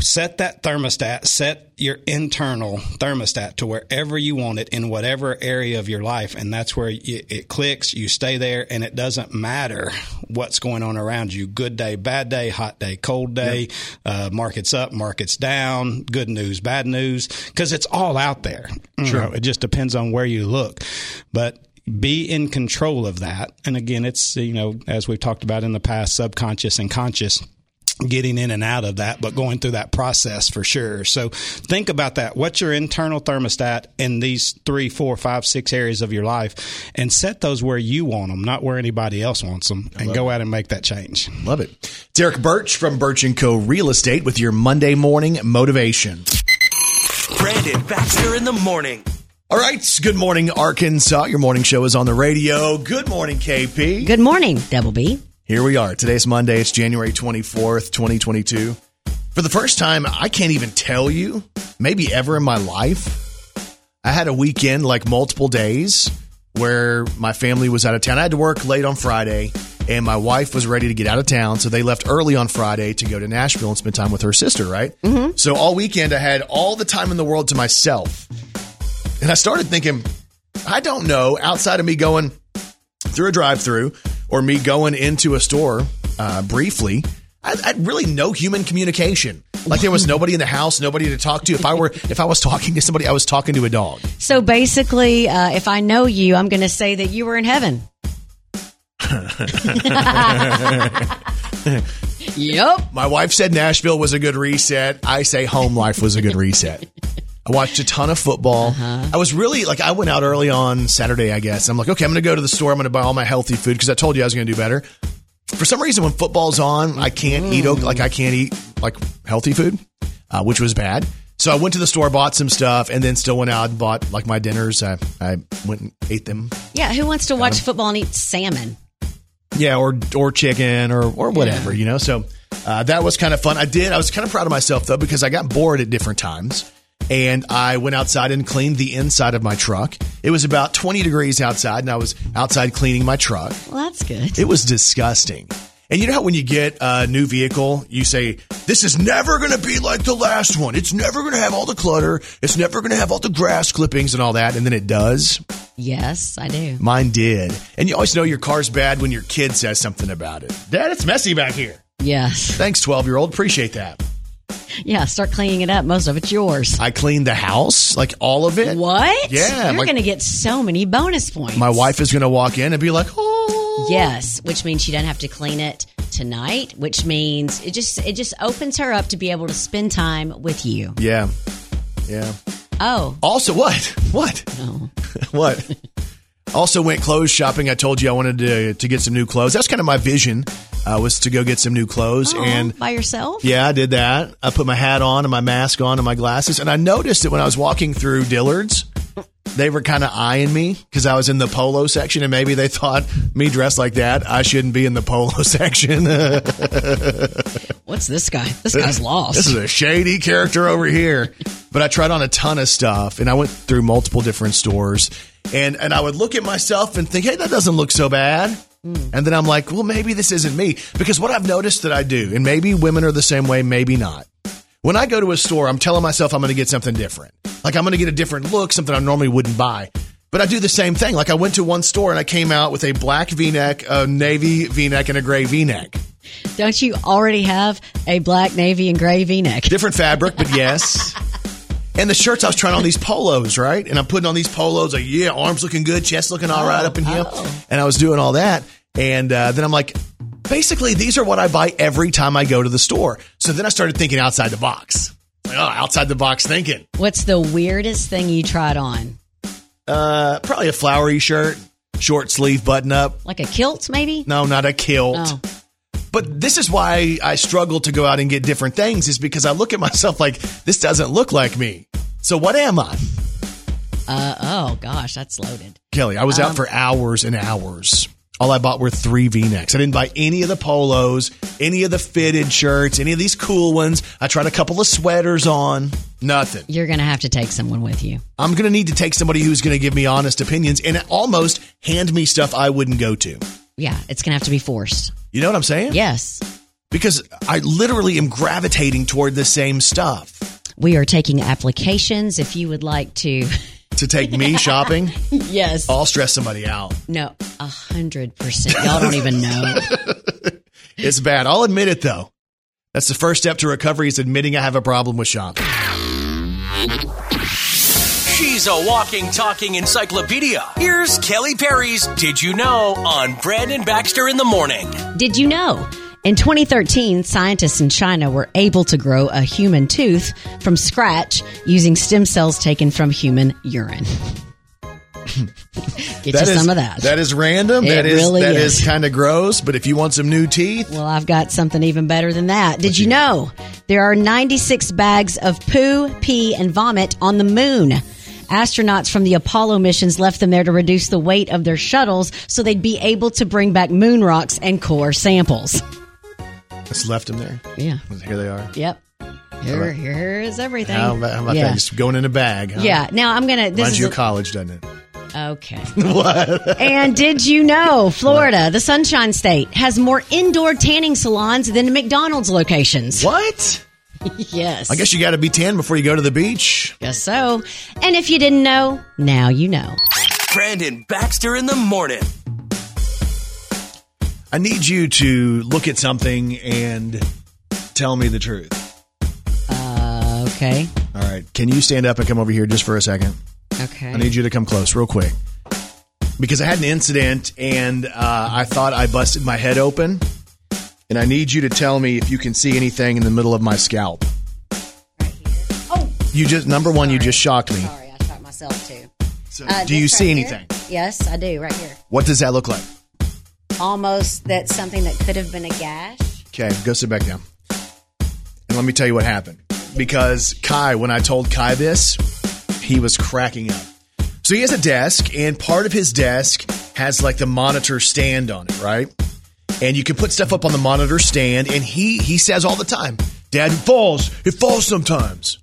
Set that thermostat, set your internal thermostat to wherever you want it in whatever area of your life. And that's where it, it clicks. You stay there and it doesn't matter what's going on around you. Good day, bad day, hot day, cold day, uh, markets up, markets down, good news, bad news, because it's all out there. You know, it just depends on where you look. But be in control of that. And again, it's, you know, as we've talked about in the past, subconscious and conscious getting in and out of that, but going through that process for sure. So think about that. What's your internal thermostat in these three, four, five, six areas of your life and set those where you want them, not where anybody else wants them and go out and make that change. Love it. Derek Birch from Birch & Co. Real Estate with your Monday morning motivation. Brandon Baxter in the morning. All right. Good morning, Arkansas. Your morning show is on the radio. Good morning, KP. Good morning, Double B. Here we are. Today's Monday. It's January 24th, 2022. For the first time, I can't even tell you, maybe ever in my life, I had a weekend like multiple days where my family was out of town. I had to work late on Friday, and my wife was ready to get out of town. So they left early on Friday to go to Nashville and spend time with her sister, right? Mm-hmm. So all weekend, I had all the time in the world to myself. And I started thinking, I don't know, outside of me going through a drive through or me going into a store uh, briefly, I, had really no human communication. Like there was nobody in the house, nobody to talk to. If I were, if I was talking to somebody, I was talking to a dog. So basically, uh, if I know you, I'm going to say that you were in heaven. yep. My wife said Nashville was a good reset. I say home life was a good reset. I watched a ton of football. I was really like, I went out early on Saturday, I guess. I'm like, okay, I'm going to go to the store. I'm going to buy all my healthy food because I told you I was going to do better. For some reason, when football's on, I can't eat like I can't eat like healthy food, uh, which was bad. So I went to the store, bought some stuff, and then still went out and bought like my dinners. I, I went and ate them. Yeah, who wants to watch football and eat salmon? Yeah, or or chicken or or whatever, you know. So uh, that was kind of fun. I did. I was kind of proud of myself though because I got bored at different times, and I went outside and cleaned the inside of my truck. It was about twenty degrees outside, and I was outside cleaning my truck. Well, that's good. It was disgusting. And you know how when you get a new vehicle, you say, This is never going to be like the last one. It's never going to have all the clutter. It's never going to have all the grass clippings and all that. And then it does. Yes, I do. Mine did. And you always know your car's bad when your kid says something about it. Dad, it's messy back here. Yes. Thanks, 12 year old. Appreciate that. Yeah, start cleaning it up. Most of it's yours. I cleaned the house, like all of it. What? Yeah. You're my, going to get so many bonus points. my wife is going to walk in and be like, Oh, Yes, which means she doesn't have to clean it tonight, which means it just it just opens her up to be able to spend time with you. yeah. Yeah. Oh, Also, what? What? no. Oh. what? Also went clothes shopping. I told you I wanted to to get some new clothes. That's kind of my vision uh, was to go get some new clothes. Oh, and by yourself? yeah, I did that. I put my hat on and my mask on and my glasses. And I noticed that when I was walking through Dillard's, they were kind of eyeing me because I was in the polo section, and maybe they thought me dressed like that, I shouldn't be in the polo section. What's this guy? This guy's lost. This is a shady character over here. But I tried on a ton of stuff and I went through multiple different stores and, and I would look at myself and think, hey, that doesn't look so bad. Mm. And then I'm like, well, maybe this isn't me. Because what I've noticed that I do, and maybe women are the same way, maybe not. When I go to a store, I'm telling myself I'm going to get something different. Like I'm going to get a different look, something I normally wouldn't buy. But I do the same thing. Like I went to one store and I came out with a black V-neck, a navy V-neck, and a gray V-neck. Don't you already have a black, navy, and gray V neck? Different fabric, but yes. And the shirts, I was trying on these polos, right? And I'm putting on these polos, like, yeah, arms looking good, chest looking all right oh, up in here. And I was doing all that. And uh, then I'm like, basically, these are what I buy every time I go to the store. So then I started thinking outside the box. Like, oh, outside the box thinking. What's the weirdest thing you tried on? Uh, probably a flowery shirt, short sleeve button up. Like a kilt, maybe? No, not a kilt. Oh. But this is why I struggle to go out and get different things is because I look at myself like this doesn't look like me. So what am I? Uh, oh, gosh, that's loaded. Kelly, I was Um, out for hours and hours. All I bought were three V-necks. I didn't buy any of the polos, any of the fitted shirts, any of these cool ones. I tried a couple of sweaters on. Nothing. You're going to have to take someone with you. I'm going to need to take somebody who's going to give me honest opinions and almost hand me stuff I wouldn't go to. Yeah, it's going to have to be forced. You know what I'm saying? Yes. Because I literally am gravitating toward the same stuff. We are taking applications if you would like to. To take me shopping, yes. I'll stress somebody out. No, a hundred percent. Y'all don't even know. It's bad. I'll admit it though. That's the first step to recovery is admitting I have a problem with shopping. She's a walking, talking encyclopedia. Here's Kelly Perry's Did You Know on Brandon Baxter in the Morning. Did you know? In 2013, scientists in China were able to grow a human tooth from scratch using stem cells taken from human urine. Get That you is- some of that. That is random. It that is really that is. is kind of gross. But if you want some new teeth, Well, I've got something even better than that. Did you know there are 96 bags of poo, pee, and vomit on the moon? Astronauts from the Apollo missions left them there to reduce the weight of their shuttles so they'd be able to bring back moon rocks and core samples. Just left them there. Yeah. Here they are. Yep. Here, here is everything. How about, how about yeah. that? Just going in a bag. Huh? Yeah. Now I'm gonna. This Reminds is you a- of college, doesn't it? Okay. what? And did you know Florida, the Sunshine State, has more indoor tanning salons than McDonald's locations? What? yes. I guess you got to be tan before you go to the beach. Guess so. And if you didn't know, now you know. Brandon Baxter in the Morning. I need you to look at something and tell me the truth. Uh, okay. All right. Can you stand up and come over here just for a second? Okay. I need you to come close, real quick. Because I had an incident and uh, I thought I busted my head open. And I need you to tell me if you can see anything in the middle of my scalp. Right here. Oh. You just, number one, you just shocked me. Sorry, I shot myself too. So, Uh, do you see right here? anything? Yes, I do, right here. What does that look like? Almost that's something that could have been a gash. Okay, go sit back down. And let me tell you what happened. Because Kai, when I told Kai this, he was cracking up. So he has a desk, and part of his desk has like the monitor stand on it, right? and you can put stuff up on the monitor stand. And he he says all the time, "Dad, it falls. It falls sometimes."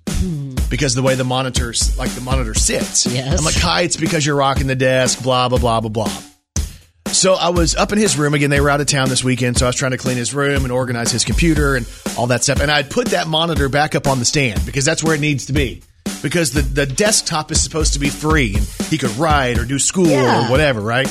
Because the way the monitors, like the monitor sits. Yes. I'm like, Kai, it's because you're rocking the desk, blah, blah, blah, blah, blah. So I was up in his room again. They were out of town this weekend, so I was trying to clean his room and organize his computer and all that stuff. And I'd put that monitor back up on the stand because that's where it needs to be. Because the, the desktop is supposed to be free and he could write or do school Yeah. or whatever, right?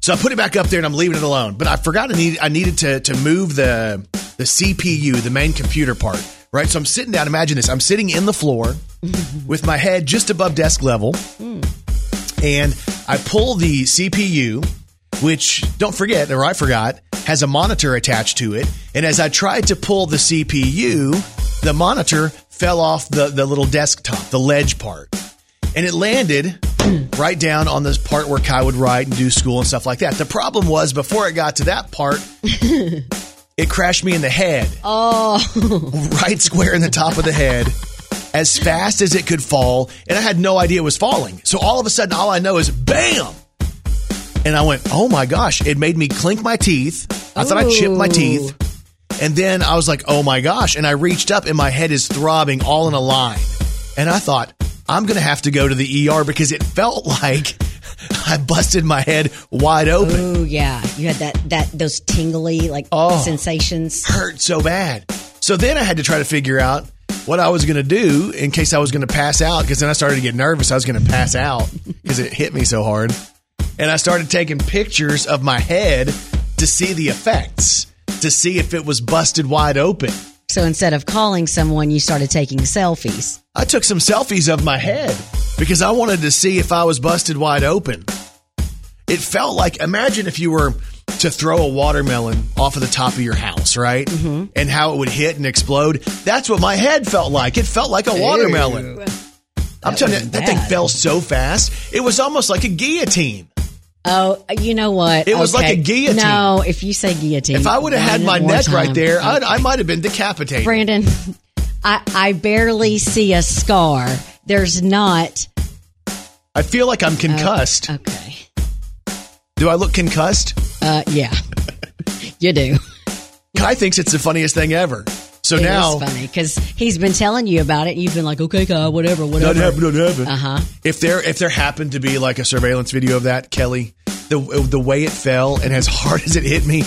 So I put it back up there and I'm leaving it alone. But I forgot I needed I needed to to move the the CPU, the main computer part. Right. So I'm sitting down. Imagine this. I'm sitting in the floor with my head just above desk level hmm. and I pull the CPU, which don't forget, or I forgot, has a monitor attached to it. And as I tried to pull the CPU, the monitor fell off the, the little desktop, the ledge part. And it landed right down on this part where Kai would write and do school and stuff like that. The problem was before it got to that part, it crashed me in the head Oh, right square in the top of the head as fast as it could fall. And I had no idea it was falling. So all of a sudden, all I know is bam. And I went, oh my gosh, it made me clink my teeth. I thought I chipped my teeth. And then I was like, oh my gosh. And I reached up and my head is throbbing all in a line. And I thought, I'm going to have to go to the ER because it felt like I busted my head wide open. oh yeah. You had that that those tingly like Oh. sensations. hurt so bad. So then I had to try to figure out what I was going to do in case I was going to pass out because then I started to get nervous. I was going to pass out because it hit me so hard. And I started taking pictures of my head to see the effects, to see if it was busted wide open. So instead of calling someone, you started taking selfies. I took some selfies of my head because I wanted to see if I was busted wide open. It felt like imagine if you were to throw a watermelon off of the top of your house, right? Mm-hmm. And how it would hit and explode. That's what my head felt like. It felt like a watermelon. I'm telling you, was that thing fell so fast. It was almost like a guillotine. Oh, you know what? It was like a guillotine. No, if you say guillotine, If I would have had my neck right time. there, I'd, I might have been decapitated. Brandon, I I barely see a scar. There's not. I feel like I'm concussed. Okay. Do I look concussed? Uh, yeah, you do. Kai thinks it's the funniest thing ever. So It now, funny because he's been telling you about it. and You've been like, okay, Kai, whatever, whatever. Not happen, not happen. Uh huh. If there if there happened to be like a surveillance video of that, Kelly, the the way it fell and as hard as it hit me,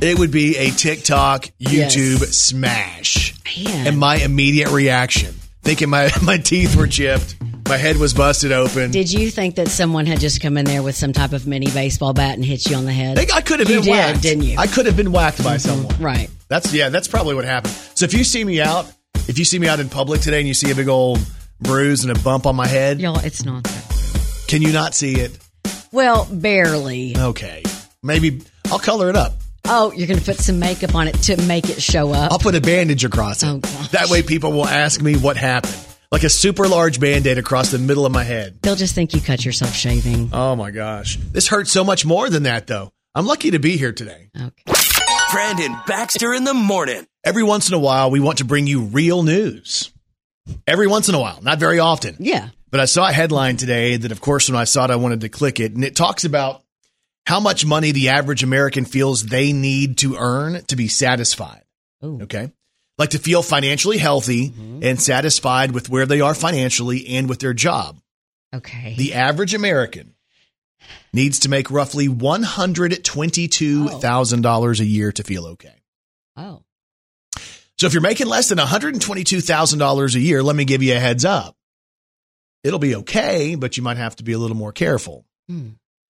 it would be a TikTok, YouTube smash. Man. And my immediate reaction, thinking my my teeth were chipped, my head was busted open. Did you think that someone had just come in there with some type of mini baseball bat and hit you on the head? I could have You been did, whacked, didn't you? I could have been whacked by someone. Right. That's yeah, that's probably what happened. So if you see me out, if you see me out in public today and you see a big old bruise and a bump on my head, Y'all, it's not that. can you not see it? Well, barely. Okay. Maybe I'll color it up. Oh, you're going to put some makeup on it to make it show up. I'll put a bandage across it. Oh, gosh. that way people will ask me what happened. Like a super large band-aid across the middle of my head. They'll just think you cut yourself shaving. Oh my gosh. This hurts so much more than that though. I'm lucky to be here today. Okay. Brandon Baxter in the morning. Every once in a while we want to bring you real news. Every once in a while, not very often. Yeah. But I saw a headline today that, of course, when I saw it, I wanted to click it. And it talks about how much money the average American feels they need to earn to be satisfied. Ooh. Okay. Like to feel financially healthy mm-hmm. and satisfied with where they are financially and with their job. Okay. The average American needs to make roughly $122,000 a year to feel okay. oh. So if you're making less than $122,000 a year, let me give you a heads up. It'll be okay, but you might have to be a little more careful. Hmm.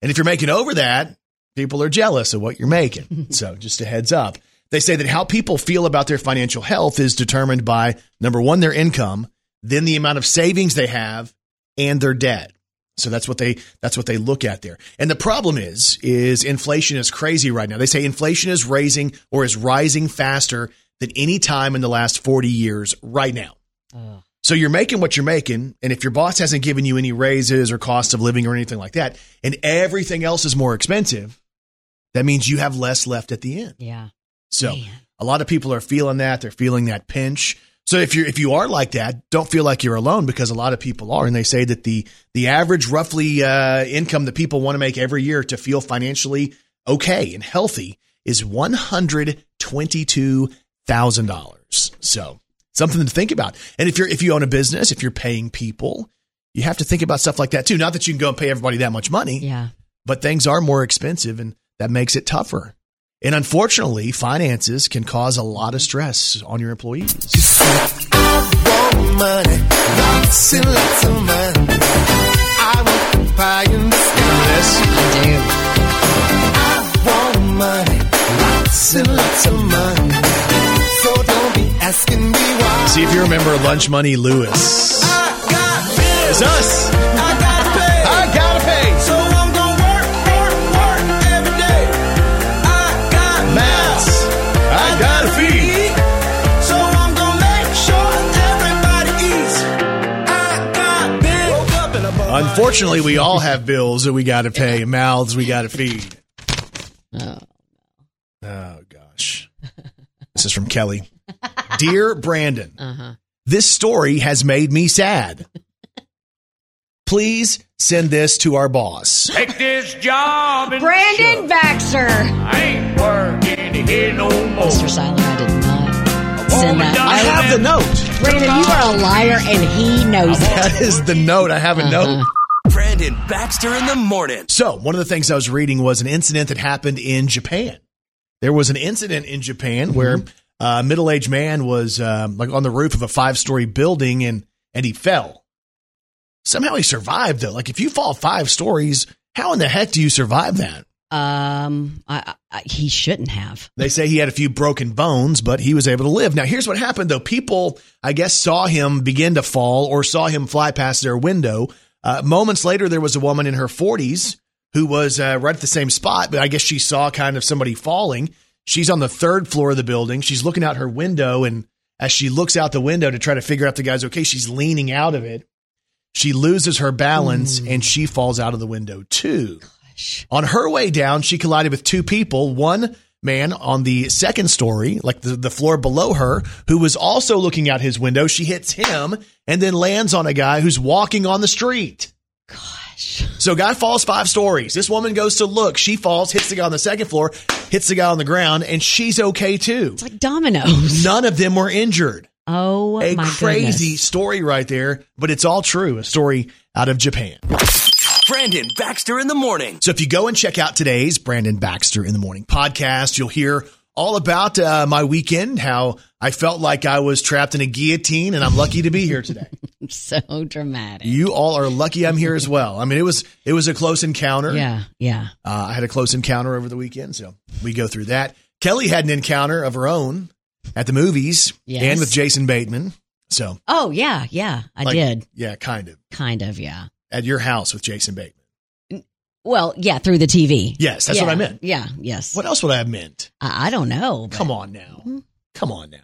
And if you're making over that, people are jealous of what you're making. so just a heads up. They say that how people feel about their financial health is determined by number one, their income, then the amount of savings they have and their debt. So that's what they that's what they look at there. And the problem is is inflation is crazy right now. They say inflation is raising or is rising faster than any time in the last 40 years right now. Oh. So you're making what you're making, and if your boss hasn't given you any raises or cost of living or anything like that, and everything else is more expensive, that means you have less left at the end. Yeah. So Man. a lot of people are feeling that. They're feeling that pinch. So if you are if you are like that, don't feel like you're alone because a lot of people are, and they say that the the average roughly uh, income that people want to make every year to feel financially okay and healthy is $122,000. So something to think about. And if you're, if you own a business, if you're paying people, you have to think about stuff like that too. Not that you can go and pay everybody that much money, Yeah. but things are more expensive and that makes it tougher. And unfortunately, finances can cause a lot of stress on your employees. See if you remember Lunch Money Lewis. It's us. Unfortunately, we all have bills that we got to pay, and mouths we got to feed. Oh. Oh gosh. This is from Kelly. Dear Brandon, Uh-huh. this story has made me sad. Please send this to our boss. Take this job and Brandon Baxter. I ain't working here no more. Mr. Silent, I did not send that. I have the note. Brandon, you are a liar, and he knows it. That is the note. I have a note. Brandon Baxter in the morning. So, one of the things I was reading was an incident that happened in Japan. There was an incident in Japan where a middle aged man was um, like on the roof of a five story building and, and he fell. Somehow he survived, though. Like, if you fall five stories, how in the heck do you survive that? Um, I, I, he shouldn't have. They say he had a few broken bones, but he was able to live. Now, here's what happened though. People, I guess, saw him begin to fall or saw him fly past their window. Uh, moments later, there was a woman in her 40s who was uh, right at the same spot, but I guess she saw kind of somebody falling. She's on the third floor of the building. She's looking out her window, and as she looks out the window to try to figure out the guy's okay, she's leaning out of it. She loses her balance and she falls out of the window too. On her way down, she collided with two people. One man on the second story, like the, the floor below her, who was also looking out his window. She hits him and then lands on a guy who's walking on the street. Gosh. So guy falls five stories. This woman goes to look. She falls, hits the guy on the second floor, hits the guy on the ground, and she's okay too. It's like dominoes. None of them were injured. Oh, A my crazy goodness. story right there, but it's all true. A story out of Japan. Brandon Baxter in the morning. So if you go and check out today's Brandon Baxter in the Morning podcast, you'll hear all about uh, my weekend, how I felt like I was trapped in a guillotine, and I'm lucky to be here today. so dramatic. you all are lucky I'm here as well. I mean, it was it was a close encounter. Yeah, yeah. Uh, I had a close encounter over the weekend, so we go through that. Kelly had an encounter of her own at the movies Yes. and with Jason Bateman. So Oh, yeah, yeah. I like, did. yeah, kind of Kind of, yeah. At your house with Jason Bateman. Well, yeah, through the TV. Yes, that's Yeah, what I meant. Yeah, yes. What else would I have meant? I, I don't know. but- Come on now. Mm-hmm. Come on now.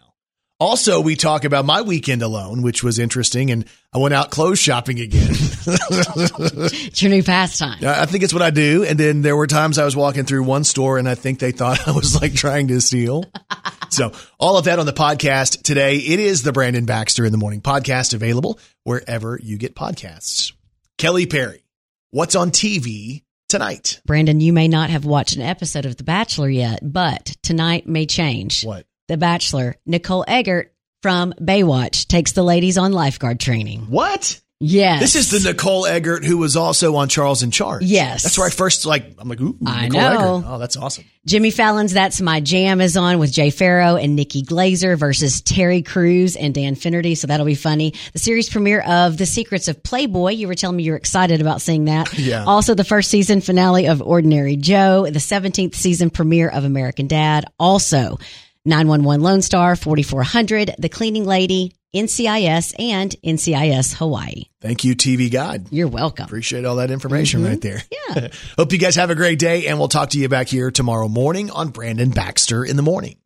Also, we talk about my weekend alone, which was interesting, and I went out clothes shopping again. It's your new pastime. I think it's what I do. And then there were times I was walking through one store and I think they thought I was like trying to steal. so all of that on the podcast today. It is the Brandon Baxter in the Morning podcast available wherever you get podcasts. Kelly Perry, what's on TV tonight? Brandon, you may not have watched an episode of The Bachelor yet, but tonight may change. What? The Bachelor, Nicole Eggert from Baywatch takes the ladies on lifeguard training. What? Yes. This is the Nicole Eggert who was also on Charles in Charge. Yes. That's where I first like, I'm like, ooh, I Nicole know. Eggert. Oh, that's awesome. Jimmy Fallon's That's My Jam is on with Jay Farrow and Nikki Glazer versus Terry Crews and Dan Finnerty. So that'll be funny. The series premiere of The Secrets of Playboy. You were telling me you're excited about seeing that. Yeah. Also the first season finale of Ordinary Joe, the 17th season premiere of American Dad. Also 911 Lone Star, 4400, The Cleaning Lady, NCIS and NCIS Hawaii. Thank you, TV Guide. You're welcome. Appreciate all that information Mhm. right there. Yeah. Hope you guys have a great day, and we'll talk to you back here tomorrow morning on Brandon Baxter in the Morning.